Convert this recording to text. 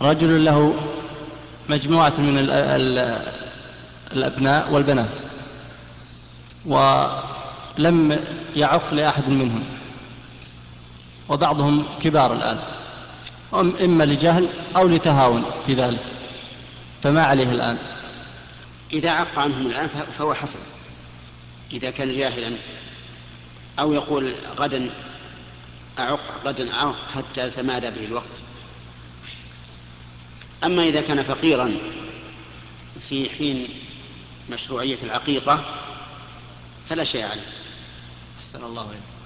رجل له مجموعة من ال ال الأبناء والبنات ولم يعق لأحد منهم وبعضهم كبار الآن إما لجهل أو لتهاون في ذلك فما عليه الآن؟ إذا عق عنهم الآن فهو حصل. إذا كان جاهلا أو يقول غدا أعق غدا أعق حتى يتمادى به الوقت. أما إذا كان فقيرا في حين مشروعية العقيقة فلا شيء عليه. أحسن الله إليك.